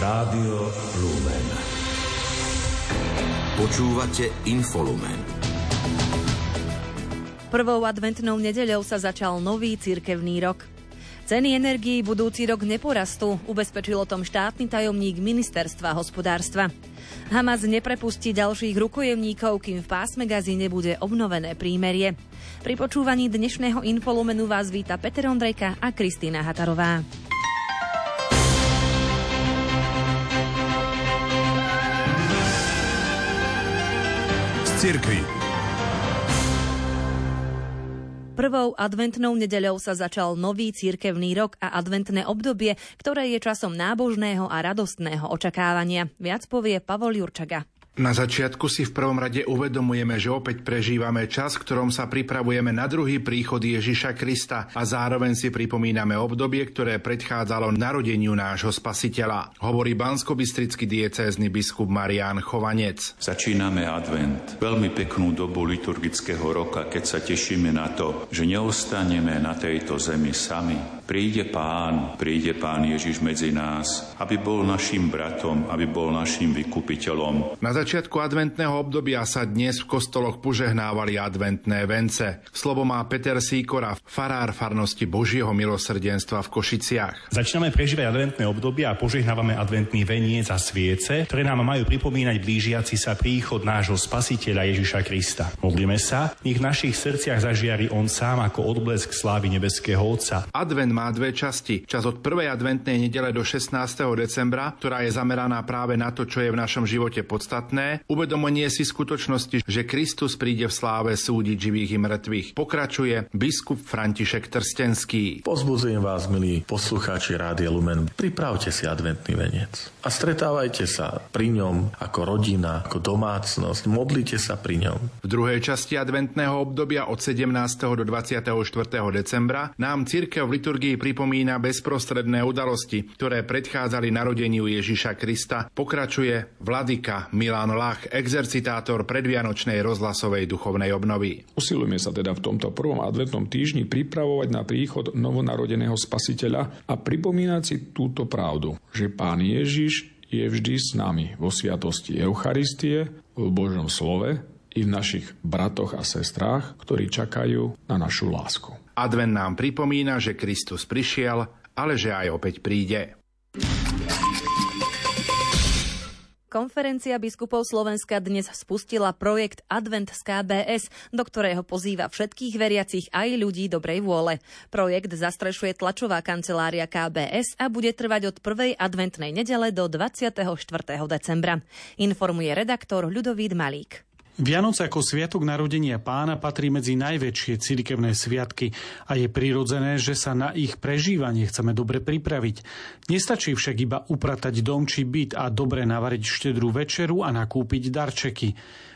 Rádio Lumen. Počúvate Infolumen. Prvou adventnou nedeľou sa začal nový cirkevný rok. Ceny energií budúci rok neporastú, ubezpečil o tom štátny tajomník ministerstva hospodárstva. Hamas neprepustí ďalších rukojemníkov, kým v pásme Gazi nebude obnovené prímerie. Pri počúvaní dnešného infolumenu vás víta Peter Ondrejka a Kristýna Hatarová. Cirkvi. Prvou adventnou nedeľou sa začal nový cirkevný rok a adventné obdobie, ktoré je časom nábožného a radostného očakávania. Viac povie Pavol Jurčaga. Na začiatku si v prvom rade uvedomujeme, že opäť prežívame čas, v ktorom sa pripravujeme na druhý príchod Ježiša Krista a zároveň si pripomíname obdobie, ktoré predchádzalo narodeniu nášho spasiteľa, hovorí banskobistrický diecézny biskup Marián Chovanec. Začíname advent, veľmi peknú dobu liturgického roka, keď sa tešíme na to, že neostaneme na tejto zemi sami, Príde Pán, príde Pán Ježiš medzi nás, aby bol našim bratom, aby bol našim vykupiteľom. Na začiatku adventného obdobia sa dnes v kostoloch požehnávali adventné vence. Slovo má Peter Síkora, farár farnosti Božieho milosrdenstva v Košiciach. Začíname prežívať adventné obdobie a požehnávame adventný veniec a sviece, ktoré nám majú pripomínať blížiaci sa príchod nášho spasiteľa Ježiša Krista. Modlíme sa, nech v našich srdciach zažiari On sám ako odblesk slávy nebeského Otca. Advent má dve časti. Čas od 1. adventnej nedele do 16. decembra, ktorá je zameraná práve na to, čo je v našom živote podstatné. Uvedomenie si skutočnosti, že Kristus príde v sláve súdiť živých i mŕtvych. Pokračuje biskup František Trstenský. Pozbudzujem vás, milí poslucháči Rádia Lumen, pripravte si adventný venec a stretávajte sa pri ňom ako rodina, ako domácnosť, modlite sa pri ňom. V druhej časti adventného obdobia od 17. do 24. decembra nám církev v liturgii liturgii pripomína bezprostredné udalosti, ktoré predchádzali narodeniu Ježiša Krista, pokračuje vladyka Milan Lach, exercitátor predvianočnej rozhlasovej duchovnej obnovy. Usilujeme sa teda v tomto prvom adventnom týždni pripravovať na príchod novonarodeného spasiteľa a pripomínať si túto pravdu, že Pán Ježiš je vždy s nami vo sviatosti Eucharistie, v Božom slove i v našich bratoch a sestrách, ktorí čakajú na našu lásku. Advent nám pripomína, že Kristus prišiel, ale že aj opäť príde. Konferencia biskupov Slovenska dnes spustila projekt Advent z KBS, do ktorého pozýva všetkých veriacich aj ľudí dobrej vôle. Projekt zastrešuje tlačová kancelária KBS a bude trvať od prvej adventnej nedele do 24. decembra. Informuje redaktor Ľudovít Malík. Vianoce ako sviatok narodenia pána patrí medzi najväčšie cirkevné sviatky a je prirodzené, že sa na ich prežívanie chceme dobre pripraviť. Nestačí však iba upratať dom či byt a dobre navariť štedrú večeru a nakúpiť darčeky.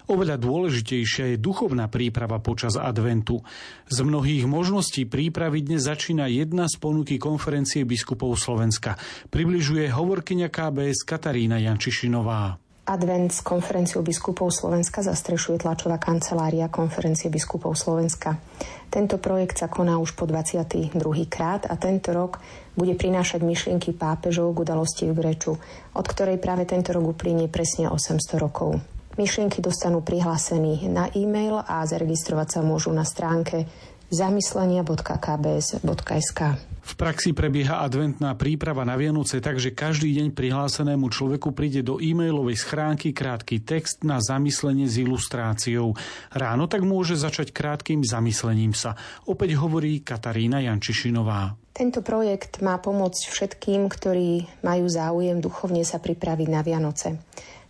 Oveľa dôležitejšia je duchovná príprava počas adventu. Z mnohých možností prípravy dnes začína jedna z ponuky konferencie biskupov Slovenska. Približuje hovorkyňa KBS Katarína Jančišinová. Advent s konferenciou biskupov Slovenska zastrešuje tlačová kancelária konferencie biskupov Slovenska. Tento projekt sa koná už po 22. krát a tento rok bude prinášať myšlienky pápežov k udalosti v Greču, od ktorej práve tento rok uplynie presne 800 rokov. Myšlienky dostanú prihlásení na e-mail a zaregistrovať sa môžu na stránke zamyslenia.kbs.sk. V praxi prebieha adventná príprava na Vianoce tak, že každý deň prihlásenému človeku príde do e-mailovej schránky krátky text na zamyslenie s ilustráciou. Ráno tak môže začať krátkým zamyslením sa. Opäť hovorí Katarína Jančišinová. Tento projekt má pomôcť všetkým, ktorí majú záujem duchovne sa pripraviť na Vianoce.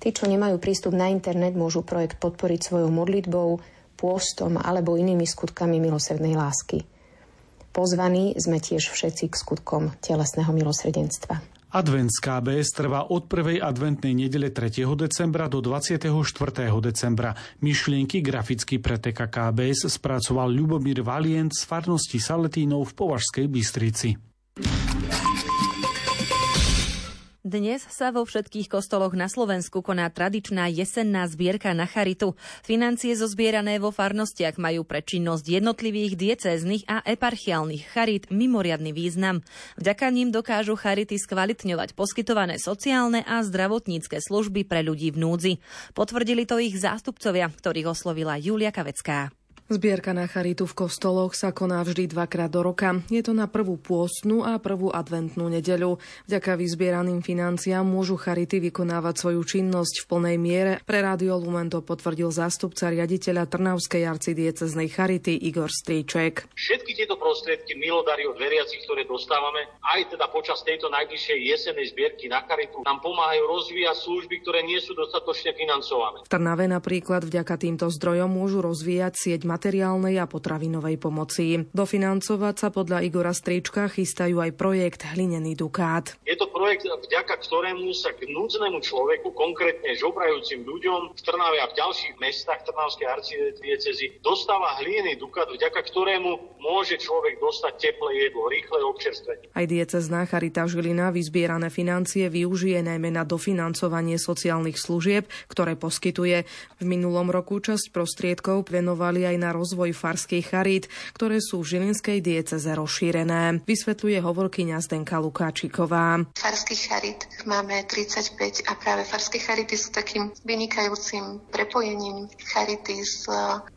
Tí, čo nemajú prístup na internet, môžu projekt podporiť svojou modlitbou, pôstom alebo inými skutkami milosrdnej lásky. Pozvaní sme tiež všetci k skutkom telesného milosrdenstva. Advent z trvá od 1. adventnej nedele 3. decembra do 24. decembra. Myšlienky graficky pre TK KBS spracoval Ľubomír Valient z farnosti Saletínov v Považskej Bystrici. Dnes sa vo všetkých kostoloch na Slovensku koná tradičná jesenná zbierka na charitu. Financie zozbierané vo farnostiach majú pre činnosť jednotlivých diecéznych a eparchiálnych charit mimoriadny význam. Vďaka ním dokážu charity skvalitňovať poskytované sociálne a zdravotnícke služby pre ľudí v núdzi. Potvrdili to ich zástupcovia, ktorých oslovila Julia Kavecká. Zbierka na charitu v kostoloch sa koná vždy dvakrát do roka. Je to na prvú pôstnu a prvú adventnú nedeľu. Vďaka vyzbieraným financiám môžu charity vykonávať svoju činnosť v plnej miere. Pre Rádio Lumen to potvrdil zástupca riaditeľa Trnavskej arcidieceznej charity Igor Stríček. Všetky tieto prostriedky milodary od veriacich, ktoré dostávame, aj teda počas tejto najbližšej jesenej zbierky na charitu, nám pomáhajú rozvíjať služby, ktoré nie sú dostatočne financované. V Trnave napríklad vďaka týmto zdrojom môžu rozvíjať sieť materiálnej a potravinovej pomoci. Dofinancovať sa podľa Igora Strička chystajú aj projekt Hlinený dukát. Je to projekt, vďaka ktorému sa k núdznemu človeku, konkrétne žobrajúcim ľuďom v Trnave a v ďalších mestách Trnavskej arcidiecezy dostáva hlinený dukát, vďaka ktorému môže človek dostať teplé jedlo, rýchle občerstvenie. Aj diecezná Charita Žilina vyzbierané financie využije najmä na dofinancovanie sociálnych služieb, ktoré poskytuje. V minulom roku časť prostriedkov venovali aj na rozvoj farských charít, ktoré sú v Žilinskej dieceze rozšírené. Vysvetľuje hovorkyňa Zdenka Lukáčiková. Farských charit máme 35 a práve farské charity sú takým vynikajúcim prepojením charity s,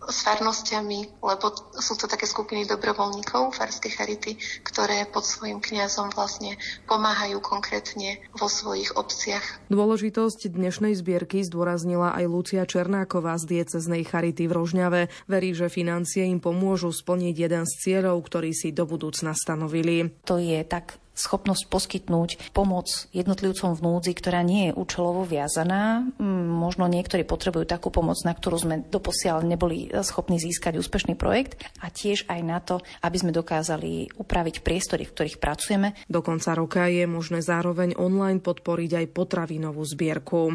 s farnosťami, lebo sú to také skupiny dobrovoľníkov, farské charity, ktoré pod svojim kňazom vlastne pomáhajú konkrétne vo svojich obciach. Dôležitosť dnešnej zbierky zdôraznila aj Lucia Černáková z dieceznej charity v Rožňave. Verí, že financie im pomôžu splniť jeden z cieľov, ktorý si do budúcna stanovili. To je tak schopnosť poskytnúť pomoc jednotlivcom v núdzi, ktorá nie je účelovo viazaná. Mm, možno niektorí potrebujú takú pomoc, na ktorú sme doposiaľ neboli schopní získať úspešný projekt a tiež aj na to, aby sme dokázali upraviť priestory, v ktorých pracujeme. Do konca roka je možné zároveň online podporiť aj potravinovú zbierku.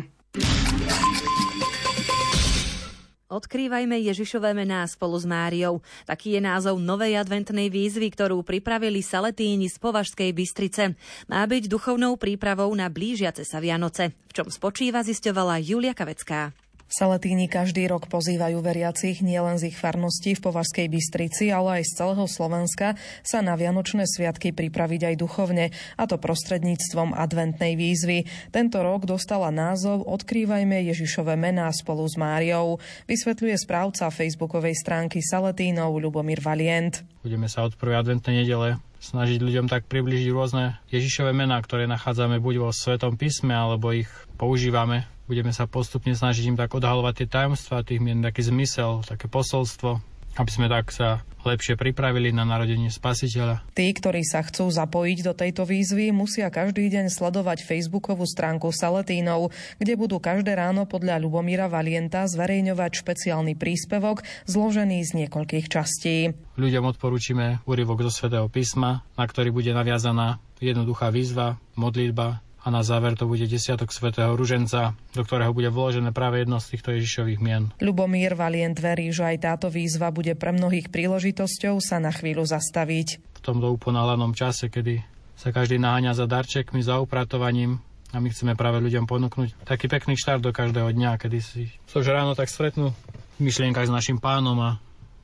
Odkrývajme Ježišové mená spolu s Máriou. Taký je názov novej adventnej výzvy, ktorú pripravili Saletíni z Považskej Bystrice. Má byť duchovnou prípravou na blížiace sa Vianoce. V čom spočíva, zisťovala Julia Kavecká. Salatíni každý rok pozývajú veriacich nielen z ich farností v Považskej Bystrici, ale aj z celého Slovenska sa na Vianočné sviatky pripraviť aj duchovne, a to prostredníctvom adventnej výzvy. Tento rok dostala názov Odkrývajme Ježišové mená spolu s Máriou, vysvetľuje správca facebookovej stránky Saletínov Lubomír Valient. Budeme sa od prvej adventnej nedele snažiť ľuďom tak približiť rôzne Ježišové mená, ktoré nachádzame buď vo Svetom písme, alebo ich používame budeme sa postupne snažiť im tak odhalovať tie tajomstvá tých mien, taký zmysel, také posolstvo, aby sme tak sa lepšie pripravili na narodenie spasiteľa. Tí, ktorí sa chcú zapojiť do tejto výzvy, musia každý deň sledovať facebookovú stránku Saletínov, kde budú každé ráno podľa Lubomíra Valienta zverejňovať špeciálny príspevok zložený z niekoľkých častí. Ľuďom odporúčime úryvok zo svätého písma, na ktorý bude naviazaná jednoduchá výzva, modlitba, a na záver to bude desiatok svätého Ruženca, do ktorého bude vložené práve jedno z týchto Ježišových mien. Lubomír Valient verí, že aj táto výzva bude pre mnohých príležitosťou sa na chvíľu zastaviť. V tomto uponálanom čase, kedy sa každý naháňa za darčekmi, za upratovaním, a my chceme práve ľuďom ponúknuť taký pekný štart do každého dňa, kedy si so ráno tak stretnú v myšlienkach s našim pánom a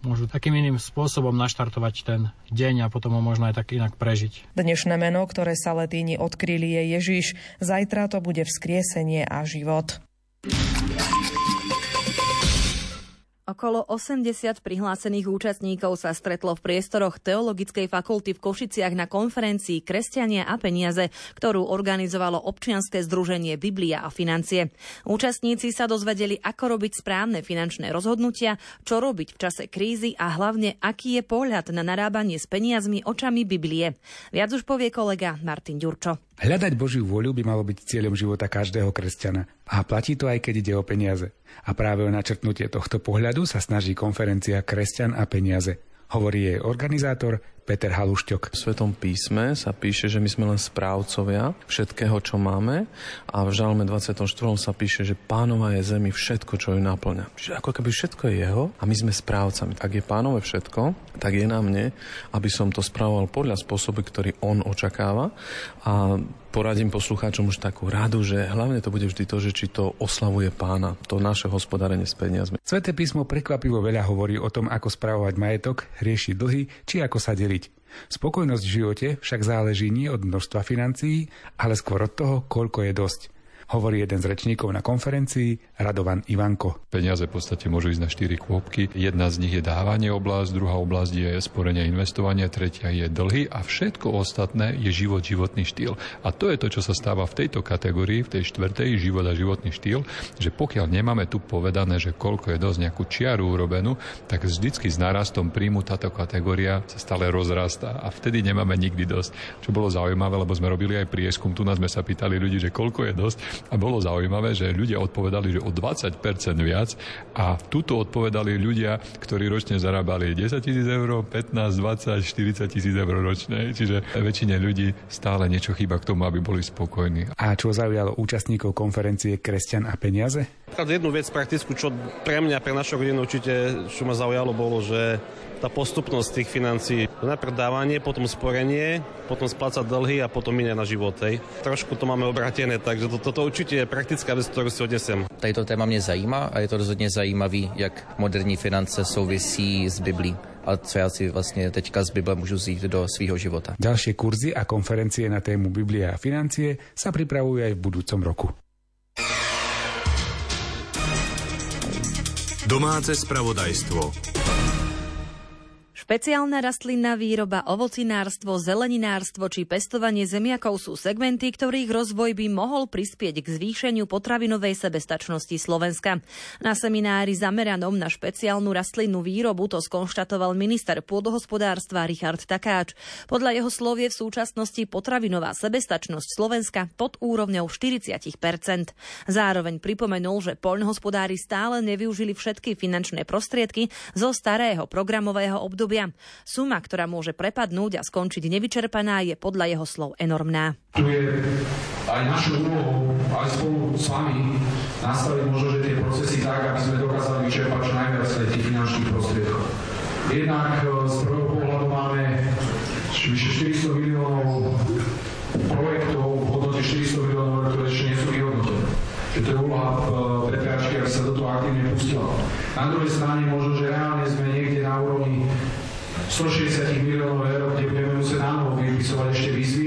môžu takým iným spôsobom naštartovať ten deň a potom ho možno aj tak inak prežiť. Dnešné meno, ktoré sa letíni odkryli, je Ježiš. Zajtra to bude vzkriesenie a život. Okolo 80 prihlásených účastníkov sa stretlo v priestoroch Teologickej fakulty v Košiciach na konferencii Kresťania a peniaze, ktorú organizovalo občianske združenie Biblia a financie. Účastníci sa dozvedeli, ako robiť správne finančné rozhodnutia, čo robiť v čase krízy a hlavne, aký je pohľad na narábanie s peniazmi očami Biblie. Viac už povie kolega Martin Ďurčo. Hľadať Božiu voľu by malo byť cieľom života každého kresťana. A platí to aj keď ide o peniaze. A práve o načrtnutie tohto pohľadu sa snaží konferencia Kresťan a peniaze. Hovorí jej organizátor Peter Halušťok. V Svetom písme sa píše, že my sme len správcovia všetkého, čo máme a v Žalme 24. sa píše, že pánova je zemi všetko, čo ju naplňa. Čiže ako keby všetko je jeho a my sme správcami. Ak je pánové všetko, tak je na mne, aby som to spravoval podľa spôsobu, ktorý on očakáva a poradím poslucháčom už takú radu, že hlavne to bude vždy to, že či to oslavuje pána, to naše hospodárenie s peniazmi. Sveté písmo prekvapivo veľa hovorí o tom, ako spravovať majetok, riešiť dlhy, či ako sa deliť. Spokojnosť v živote však záleží nie od množstva financií, ale skôr od toho, koľko je dosť hovorí jeden z rečníkov na konferencii, Radovan Ivanko. Peniaze v podstate môžu ísť na štyri kôpky. Jedna z nich je dávanie oblasť, druhá oblasť je sporenie investovanie, tretia je dlhy a všetko ostatné je život, životný štýl. A to je to, čo sa stáva v tejto kategórii, v tej štvrtej, život a životný štýl, že pokiaľ nemáme tu povedané, že koľko je dosť nejakú čiaru urobenú, tak vždycky s narastom príjmu táto kategória sa stále rozrastá a vtedy nemáme nikdy dosť. Čo bolo zaujímavé, lebo sme robili aj prieskum, tu nás sme sa pýtali ľudí, že koľko je dosť a bolo zaujímavé, že ľudia odpovedali, že o 20% viac a tuto odpovedali ľudia, ktorí ročne zarábali 10 tisíc eur, 15, 20, 40 tisíc eur ročne. Čiže väčšine ľudí stále niečo chýba k tomu, aby boli spokojní. A čo zaujalo účastníkov konferencie Kresťan a peniaze? Jednu vec praktickú, čo pre mňa, pre našu rodinu určite, čo ma zaujalo, bolo, že tá postupnosť tých financií. Najprv dávanie, potom sporenie, potom splácať dlhy a potom minia na život. Hej. Trošku to máme obratené, takže toto to, to určite je praktická vec, ktorú si odnesem. Tato téma mě zajímá a je to rozhodně zajímavý, jak moderní finance souvisí s Biblí a co já si vlastně teďka z Bible můžu vzít do svého života. Ďalšie kurzy a konferencie na tému Biblia a financie sa pripravujú aj v budúcom roku. Domáce spravodajstvo. Špeciálna rastlinná výroba, ovocinárstvo, zeleninárstvo či pestovanie zemiakov sú segmenty, ktorých rozvoj by mohol prispieť k zvýšeniu potravinovej sebestačnosti Slovenska. Na seminári zameranom na špeciálnu rastlinnú výrobu to skonštatoval minister pôdohospodárstva Richard Takáč. Podľa jeho slov je v súčasnosti potravinová sebestačnosť Slovenska pod úrovňou 40% Zároveň pripomenul, že poľnohospodári stále nevyužili všetky finančné prostriedky zo starého programového obdobia obdobia. Suma, ktorá môže prepadnúť a skončiť nevyčerpaná, je podľa jeho slov enormná. Tu je aj našou úlohou, aj spolu s vami, nastaviť možno, že tie procesy tak, aby sme dokázali vyčerpať čo najviac tých finančných prostriedkov. Jednak e, z prvého pohľadu máme vyše 400 miliónov projektov v hodnote 400 miliónov, ktoré ešte nie sú vyhodnotené. Že to je úloha e, predkáčky, aby sa do toho aktívne pustila. Na druhej strane možno, že reálne sme niekde na úrovni 160 miliónov eur, kde budeme musieť nánovo vypisovať ešte výzvy.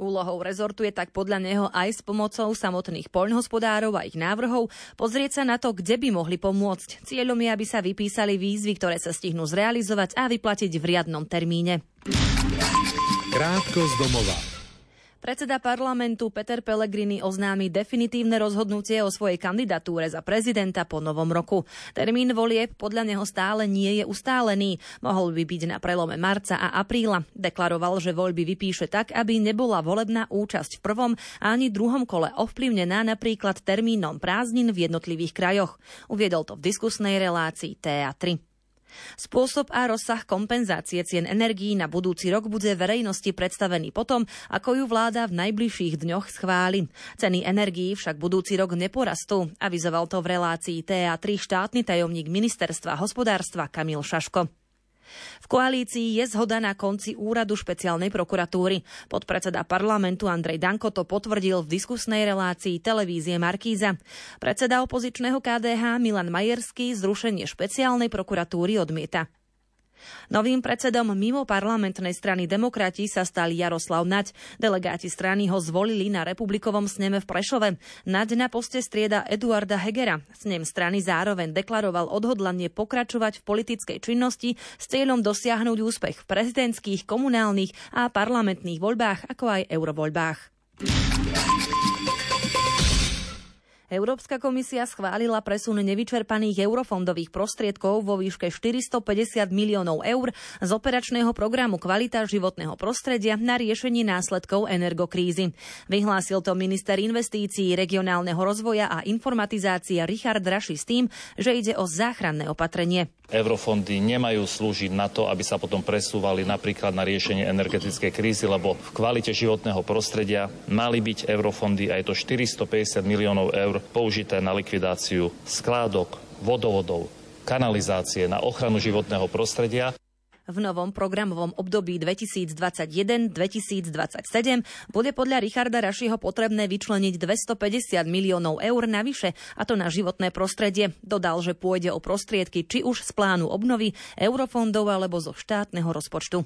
Úlohou rezortu je tak podľa neho aj s pomocou samotných poľnohospodárov a ich návrhov pozrieť sa na to, kde by mohli pomôcť. Cieľom je, aby sa vypísali výzvy, ktoré sa stihnú zrealizovať a vyplatiť v riadnom termíne. Krátko z domova. Predseda parlamentu Peter Pellegrini oznámi definitívne rozhodnutie o svojej kandidatúre za prezidenta po novom roku. Termín volieb podľa neho stále nie je ustálený. Mohol by byť na prelome marca a apríla. Deklaroval, že voľby vypíše tak, aby nebola volebná účasť v prvom a ani druhom kole ovplyvnená napríklad termínom prázdnin v jednotlivých krajoch. Uviedol to v diskusnej relácii TA3. Spôsob a rozsah kompenzácie cien energií na budúci rok bude verejnosti predstavený potom, ako ju vláda v najbližších dňoch schváli. Ceny energií však budúci rok neporastú, avizoval to v relácii TA3 štátny tajomník ministerstva hospodárstva Kamil Šaško. V koalícii je zhoda na konci úradu špeciálnej prokuratúry. Podpredseda parlamentu Andrej Danko to potvrdil v diskusnej relácii televízie Markíza. Predseda opozičného KDH Milan Majerský zrušenie špeciálnej prokuratúry odmieta. Novým predsedom mimo parlamentnej strany Demokrati sa stal Jaroslav Naď. Delegáti strany ho zvolili na republikovom sneme v Prešove. Naď na poste strieda Eduarda Hegera. Snem strany zároveň deklaroval odhodlanie pokračovať v politickej činnosti s cieľom dosiahnuť úspech v prezidentských, komunálnych a parlamentných voľbách, ako aj eurovoľbách. Európska komisia schválila presun nevyčerpaných eurofondových prostriedkov vo výške 450 miliónov eur z operačného programu Kvalita životného prostredia na riešenie následkov energokrízy. Vyhlásil to minister investícií, regionálneho rozvoja a informatizácie Richard Raši s tým, že ide o záchranné opatrenie. Eurofondy nemajú slúžiť na to, aby sa potom presúvali napríklad na riešenie energetickej krízy, lebo v kvalite životného prostredia mali byť eurofondy aj to 450 miliónov eur použité na likvidáciu skládok, vodovodov, kanalizácie, na ochranu životného prostredia. V novom programovom období 2021-2027 bude podľa Richarda Rašiho potrebné vyčleniť 250 miliónov eur navyše, a to na životné prostredie. Dodal, že pôjde o prostriedky či už z plánu obnovy, eurofondov alebo zo štátneho rozpočtu.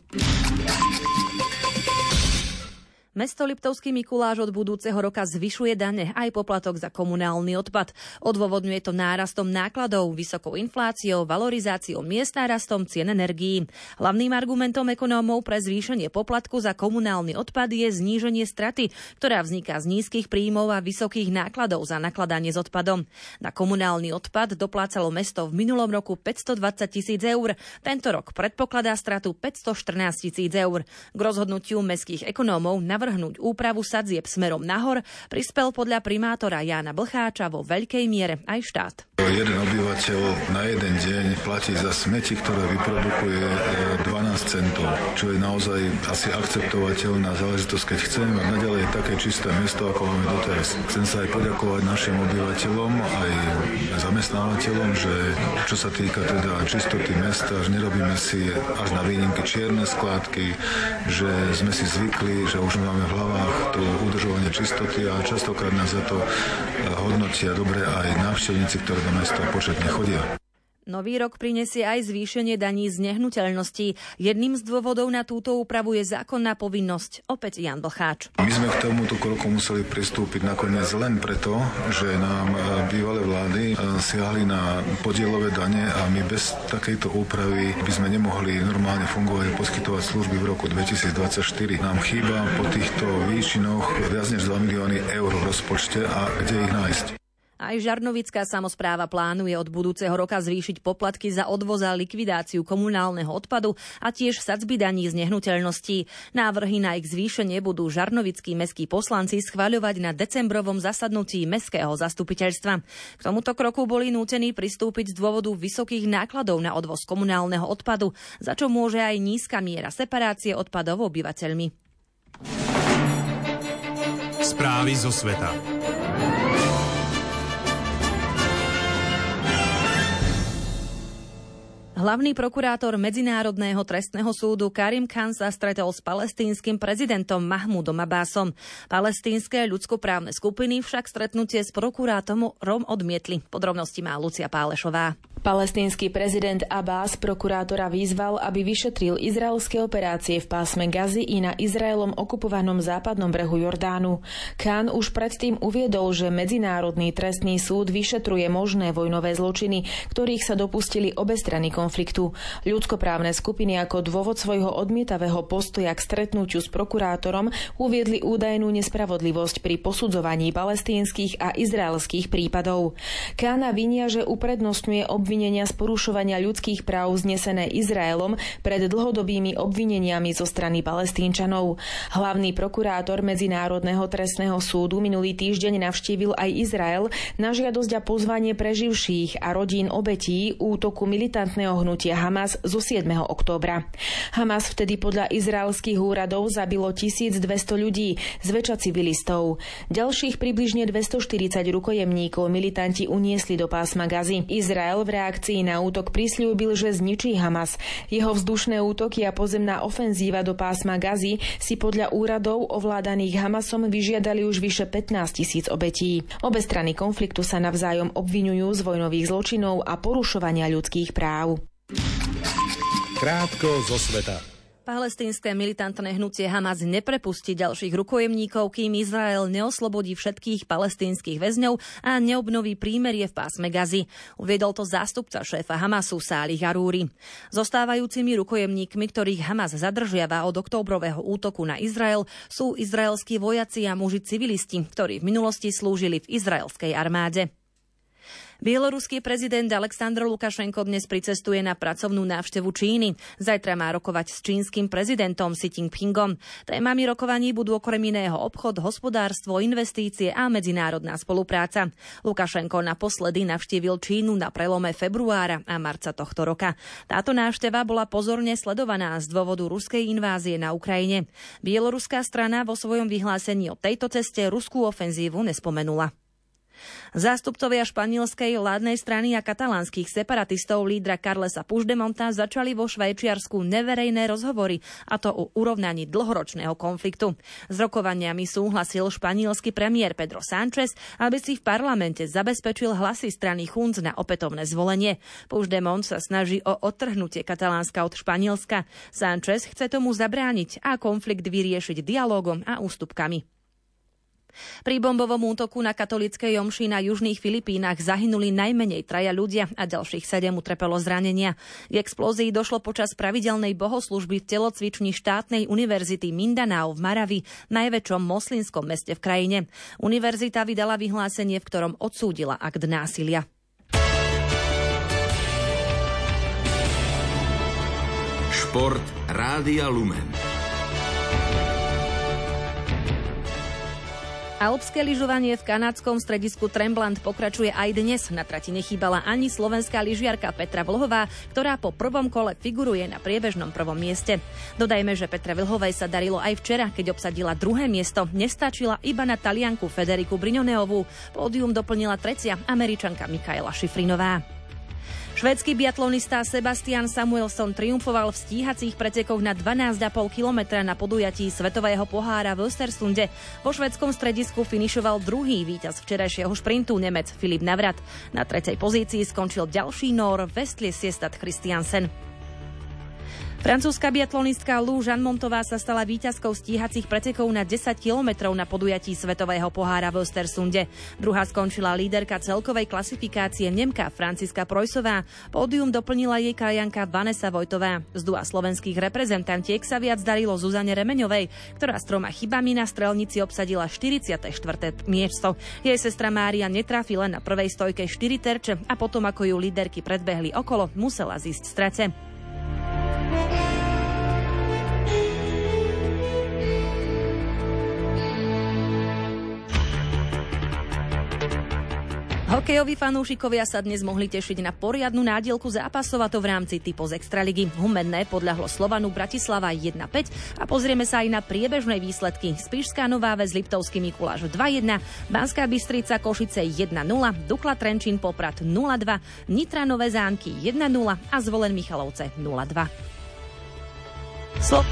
Mesto Liptovský Mikuláš od budúceho roka zvyšuje dane aj poplatok za komunálny odpad. Odôvodňuje to nárastom nákladov, vysokou infláciou, valorizáciou miest a rastom cien energií. Hlavným argumentom ekonómov pre zvýšenie poplatku za komunálny odpad je zníženie straty, ktorá vzniká z nízkych príjmov a vysokých nákladov za nakladanie s odpadom. Na komunálny odpad doplácalo mesto v minulom roku 520 tisíc eur. Tento rok predpokladá stratu 514 tisíc eur. K rozhodnutiu mestských ekonómov navrhnúť úpravu sadzieb smerom nahor prispel podľa primátora Jána Blcháča vo veľkej miere aj štát. Jeden obyvateľ na jeden deň platí za smeti, ktoré vyprodukuje 12 e, centov, čo je naozaj asi akceptovateľná záležitosť, keď chceme mať naďalej také čisté mesto, ako máme doteraz. Chcem sa aj poďakovať našim obyvateľom, aj zamestnávateľom, že čo sa týka teda čistoty mesta, že nerobíme si až na výnimky čierne skládky, že sme si zvykli, že už máme máme v hlavách to udržovanie čistoty a častokrát nás za to eh, hodnotia dobre aj návštevníci, ktorí do mesta početne chodia. Nový rok prinesie aj zvýšenie daní z nehnuteľností. Jedným z dôvodov na túto úpravu je zákonná povinnosť. Opäť Jan Blcháč. My sme k tomuto kroku museli pristúpiť nakoniec len preto, že nám e, bývalé vlády e, siahli na podielové dane a my bez takejto úpravy by sme nemohli normálne fungovať a poskytovať služby v roku 2024. Nám chýba po týchto výčinoch viac než 2 milióny eur v rozpočte a kde ich nájsť. Aj Žarnovická samozpráva plánuje od budúceho roka zvýšiť poplatky za odvoz a likvidáciu komunálneho odpadu a tiež sadzby daní z nehnuteľností. Návrhy na ich zvýšenie budú žarnovickí meskí poslanci schvaľovať na decembrovom zasadnutí meského zastupiteľstva. K tomuto kroku boli nútení pristúpiť z dôvodu vysokých nákladov na odvoz komunálneho odpadu, za čo môže aj nízka miera separácie odpadov obyvateľmi. Správy zo sveta. Hlavný prokurátor Medzinárodného trestného súdu Karim Khan sa stretol s palestínskym prezidentom Mahmudom Abbasom. Palestínske ľudskoprávne skupiny však stretnutie s prokurátorom odmietli. Podrobnosti má Lucia Pálešová. Palestínsky prezident Abbas prokurátora vyzval, aby vyšetril izraelské operácie v pásme Gazy i na Izraelom okupovanom západnom brehu Jordánu. Khan už predtým uviedol, že Medzinárodný trestný súd vyšetruje možné vojnové zločiny, ktorých sa dopustili obe strany konfliktu. Ľudskoprávne skupiny ako dôvod svojho odmietavého postoja k stretnutiu s prokurátorom uviedli údajnú nespravodlivosť pri posudzovaní palestínskych a izraelských prípadov. Kána vinia, že uprednostňuje obvinenia z porušovania ľudských práv znesené Izraelom pred dlhodobými obvineniami zo strany palestínčanov. Hlavný prokurátor Medzinárodného trestného súdu minulý týždeň navštívil aj Izrael na žiadosť a pozvanie preživších a rodín obetí útoku militantného hnutia Hamas zo 7. októbra. Hamas vtedy podľa izraelských úradov zabilo 1200 ľudí, zväčša civilistov. Ďalších približne 240 rukojemníkov militanti uniesli do pásma Gazy. Izrael v reakcii na útok prislúbil, že zničí Hamas. Jeho vzdušné útoky a pozemná ofenzíva do pásma Gazy si podľa úradov ovládaných Hamasom vyžiadali už vyše 15 tisíc obetí. Obe strany konfliktu sa navzájom obvinujú z vojnových zločinov a porušovania ľudských práv. Krátko zo sveta. Palestínske militantné hnutie Hamas neprepustí ďalších rukojemníkov, kým Izrael neoslobodí všetkých palestínskych väzňov a neobnoví prímerie v pásme Gazy. Uviedol to zástupca šéfa Hamasu Sáli Harúri. Zostávajúcimi rukojemníkmi, ktorých Hamas zadržiava od októbrového útoku na Izrael, sú izraelskí vojaci a muži civilisti, ktorí v minulosti slúžili v izraelskej armáde. Bieloruský prezident Aleksandr Lukašenko dnes pricestuje na pracovnú návštevu Číny. Zajtra má rokovať s čínskym prezidentom Xi Jinpingom. Témami rokovaní budú okrem iného obchod, hospodárstvo, investície a medzinárodná spolupráca. Lukašenko naposledy navštívil Čínu na prelome februára a marca tohto roka. Táto návšteva bola pozorne sledovaná z dôvodu ruskej invázie na Ukrajine. Bieloruská strana vo svojom vyhlásení o tejto ceste ruskú ofenzívu nespomenula. Zástupcovia španielskej vládnej strany a katalánskych separatistov lídra Carlesa Puigdemonta začali vo Švajčiarsku neverejné rozhovory, a to o urovnaní dlhoročného konfliktu. S rokovaniami súhlasil španielský premiér Pedro Sánchez, aby si v parlamente zabezpečil hlasy strany Junts na opätovné zvolenie. Puigdemont sa snaží o odtrhnutie Katalánska od Španielska. Sánchez chce tomu zabrániť a konflikt vyriešiť dialogom a ústupkami. Pri bombovom útoku na katolické jomši na južných Filipínach zahynuli najmenej traja ľudia a ďalších sedem utrpelo zranenia. K explózii došlo počas pravidelnej bohoslužby v telocvični štátnej univerzity Mindanao v Maravi, najväčšom moslinskom meste v krajine. Univerzita vydala vyhlásenie, v ktorom odsúdila akt násilia. Šport Rádia Lumen. Alpské lyžovanie v kanadskom stredisku Tremblant pokračuje aj dnes. Na trati nechýbala ani slovenská lyžiarka Petra Vlhová, ktorá po prvom kole figuruje na priebežnom prvom mieste. Dodajme, že Petra Vlhovej sa darilo aj včera, keď obsadila druhé miesto. Nestačila iba na talianku Federiku Briňoneovú. Pódium doplnila tretia američanka Mikaela Šifrinová. Švedský biatlonista Sebastian Samuelson triumfoval v stíhacích pretekoch na 12,5 kilometra na podujatí Svetového pohára v Östersunde. Vo švedskom stredisku finišoval druhý víťaz včerajšieho šprintu Nemec Filip Navrat. Na tretej pozícii skončil ďalší Nor Westlie Siestat Christiansen. Francúzska biatlonistka Lou Montová sa stala víťazkou stíhacích pretekov na 10 kilometrov na podujatí Svetového pohára v Östersunde. Druhá skončila líderka celkovej klasifikácie Nemka Franciska Projsová. Pódium doplnila jej krajanka Vanessa Vojtová. Z dua slovenských reprezentantiek sa viac darilo Zuzane Remeňovej, ktorá s troma chybami na strelnici obsadila 44. miesto. Jej sestra Mária netrafila na prvej stojke 4 terče a potom ako ju líderky predbehli okolo, musela zísť strate. Thank you. Hokejoví fanúšikovia sa dnes mohli tešiť na poriadnu nádielku zápasov a to v rámci typo z Extraligy. Humenné podľahlo Slovanu Bratislava 1-5 a pozrieme sa aj na priebežné výsledky. Spišská Nová Ves Liptovský Mikuláš 2-1, Banská Bystrica Košice 1-0, Dukla Trenčín Poprad 0-2, Nitra Nové Zánky 1-0 a Zvolen Michalovce 0-2. Slo-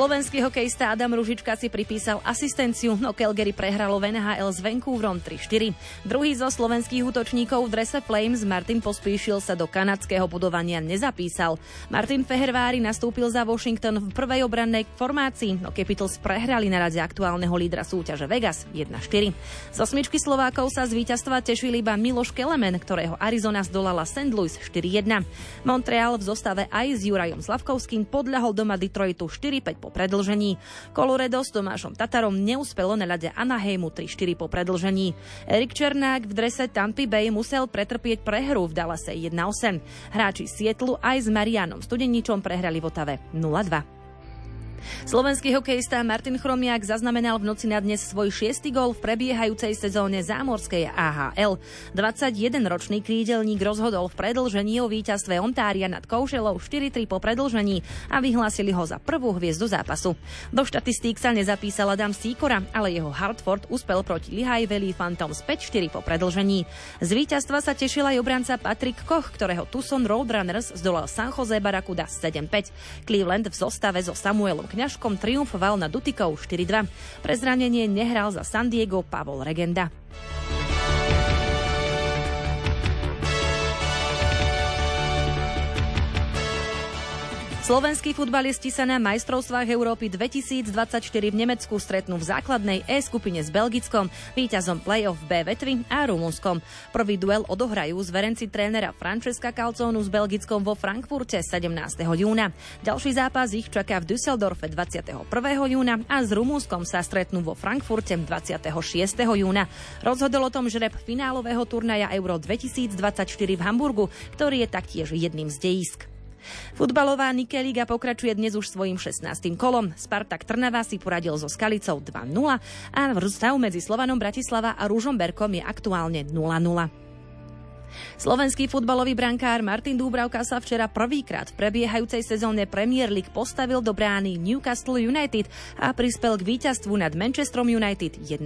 Slovenský hokejista Adam Ružička si pripísal asistenciu, no Calgary prehralo v NHL s Vancouverom 3-4. Druhý zo slovenských útočníkov v drese Flames Martin Pospíšil sa do kanadského budovania nezapísal. Martin Fehervári nastúpil za Washington v prvej obrannej formácii, no Capitals prehrali na rade aktuálneho lídra súťaže Vegas 1-4. Z osmičky Slovákov sa z víťazstva tešil iba Miloš Kelemen, ktorého Arizona zdolala St. Louis 4-1. Montreal v zostave aj s Jurajom Slavkovským podľahol doma Detroitu 4-5 predlžení. Colorado s Tomášom Tatarom neúspelo na ľade Anaheimu 3-4 po predlžení. Erik Černák v drese Tampa Bay musel pretrpieť prehru v Dallase 1-8. Hráči Sietlu aj s Marianom Studeničom prehrali v Otave 0-2. Slovenský hokejista Martin Chromiak zaznamenal v noci na dnes svoj šiestý gol v prebiehajúcej sezóne zámorskej AHL. 21-ročný krídelník rozhodol v predlžení o víťazstve Ontária nad Koušelou 4-3 po predlžení a vyhlásili ho za prvú hviezdu zápasu. Do štatistík sa nezapísal Adam Sýkora, ale jeho Hartford uspel proti Lehigh Valley Phantoms 5-4 po predlžení. Z víťazstva sa tešil aj obranca Patrick Koch, ktorého Tucson Roadrunners zdolal San Jose Barakuda 7-5. Cleveland v zostave so Samuelom Kňažkom triumfoval na Dutikou 4-2. Pre zranenie nehral za San Diego Pavol Regenda. Slovenskí futbalisti sa na majstrovstvách Európy 2024 v Nemecku stretnú v základnej E skupine s Belgickom, víťazom play-off B vetvy a Rumunskom. Prvý duel odohrajú zverenci trénera Francesca Calzonu s Belgickom vo Frankfurte 17. júna. Ďalší zápas ich čaká v Düsseldorfe 21. júna a s Rumunskom sa stretnú vo Frankfurte 26. júna. Rozhodol o tom žreb finálového turnaja Euro 2024 v Hamburgu, ktorý je taktiež jedným z dejísk. Futbalová Nike Liga pokračuje dnes už svojim 16. kolom. Spartak Trnava si poradil so Skalicou 2-0 a v medzi Slovanom Bratislava a Ružomberkom je aktuálne 0-0. Slovenský futbalový brankár Martin Dúbravka sa včera prvýkrát v prebiehajúcej sezóne Premier League postavil do brány Newcastle United a prispel k víťazstvu nad Manchesterom United 1-0.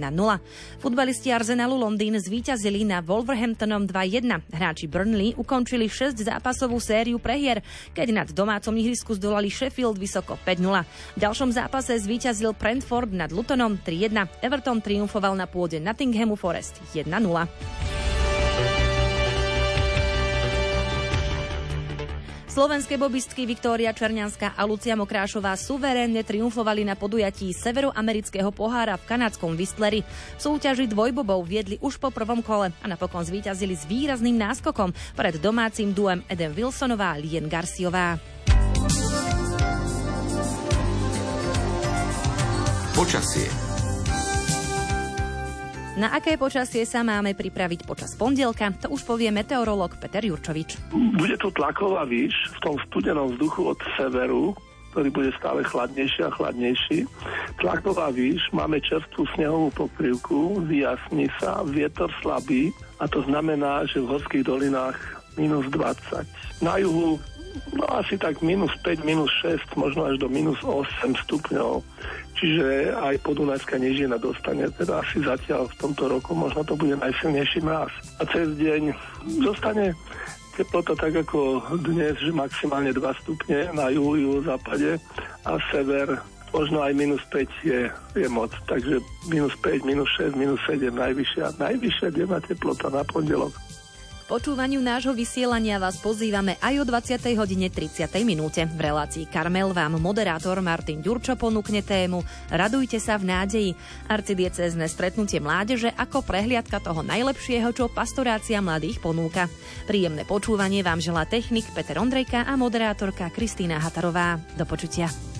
Futbalisti Arsenalu Londýn zvíťazili na Wolverhamptonom 2-1. Hráči Burnley ukončili 6 zápasovú sériu prehier, keď nad domácom ihrisku zdolali Sheffield vysoko 5-0. V ďalšom zápase zvíťazil Brentford nad Lutonom 3-1. Everton triumfoval na pôde Nottinghamu Forest 1-0. Slovenské bobistky Viktória Černianská a Lucia Mokrášová suverénne triumfovali na podujatí Severoamerického pohára v kanadskom Whistleri. V súťaži dvojbobov viedli už po prvom kole a napokon zvíťazili s výrazným náskokom pred domácim duem Eden Wilsonová a Lien Garciová. Počasie na aké počasie sa máme pripraviť počas pondelka, to už povie meteorolog Peter Jurčovič. Bude tu tlaková výš v tom studenom vzduchu od severu, ktorý bude stále chladnejší a chladnejší. Tlaková výš, máme čerstvú snehovú pokrývku, vyjasní sa, vietor slabý a to znamená, že v horských dolinách minus 20. Na juhu no asi tak minus 5, minus 6, možno až do minus 8 stupňov. Čiže aj podunajská nežina dostane teda asi zatiaľ v tomto roku, možno to bude najsilnejší mraz. A cez deň zostane teplota tak ako dnes, že maximálne 2 stupne na juhu, juhu, západe a sever možno aj minus 5 je, je moc. Takže minus 5, minus 6, minus 7 najvyššia. Najvyššia denná teplota na pondelok počúvaniu nášho vysielania vás pozývame aj o 20. hodine 30. minúte. V relácii Karmel vám moderátor Martin Ďurčo ponúkne tému Radujte sa v nádeji. Arcidiecezne stretnutie mládeže ako prehliadka toho najlepšieho, čo pastorácia mladých ponúka. Príjemné počúvanie vám želá technik Peter Ondrejka a moderátorka Kristýna Hatarová. Do počutia.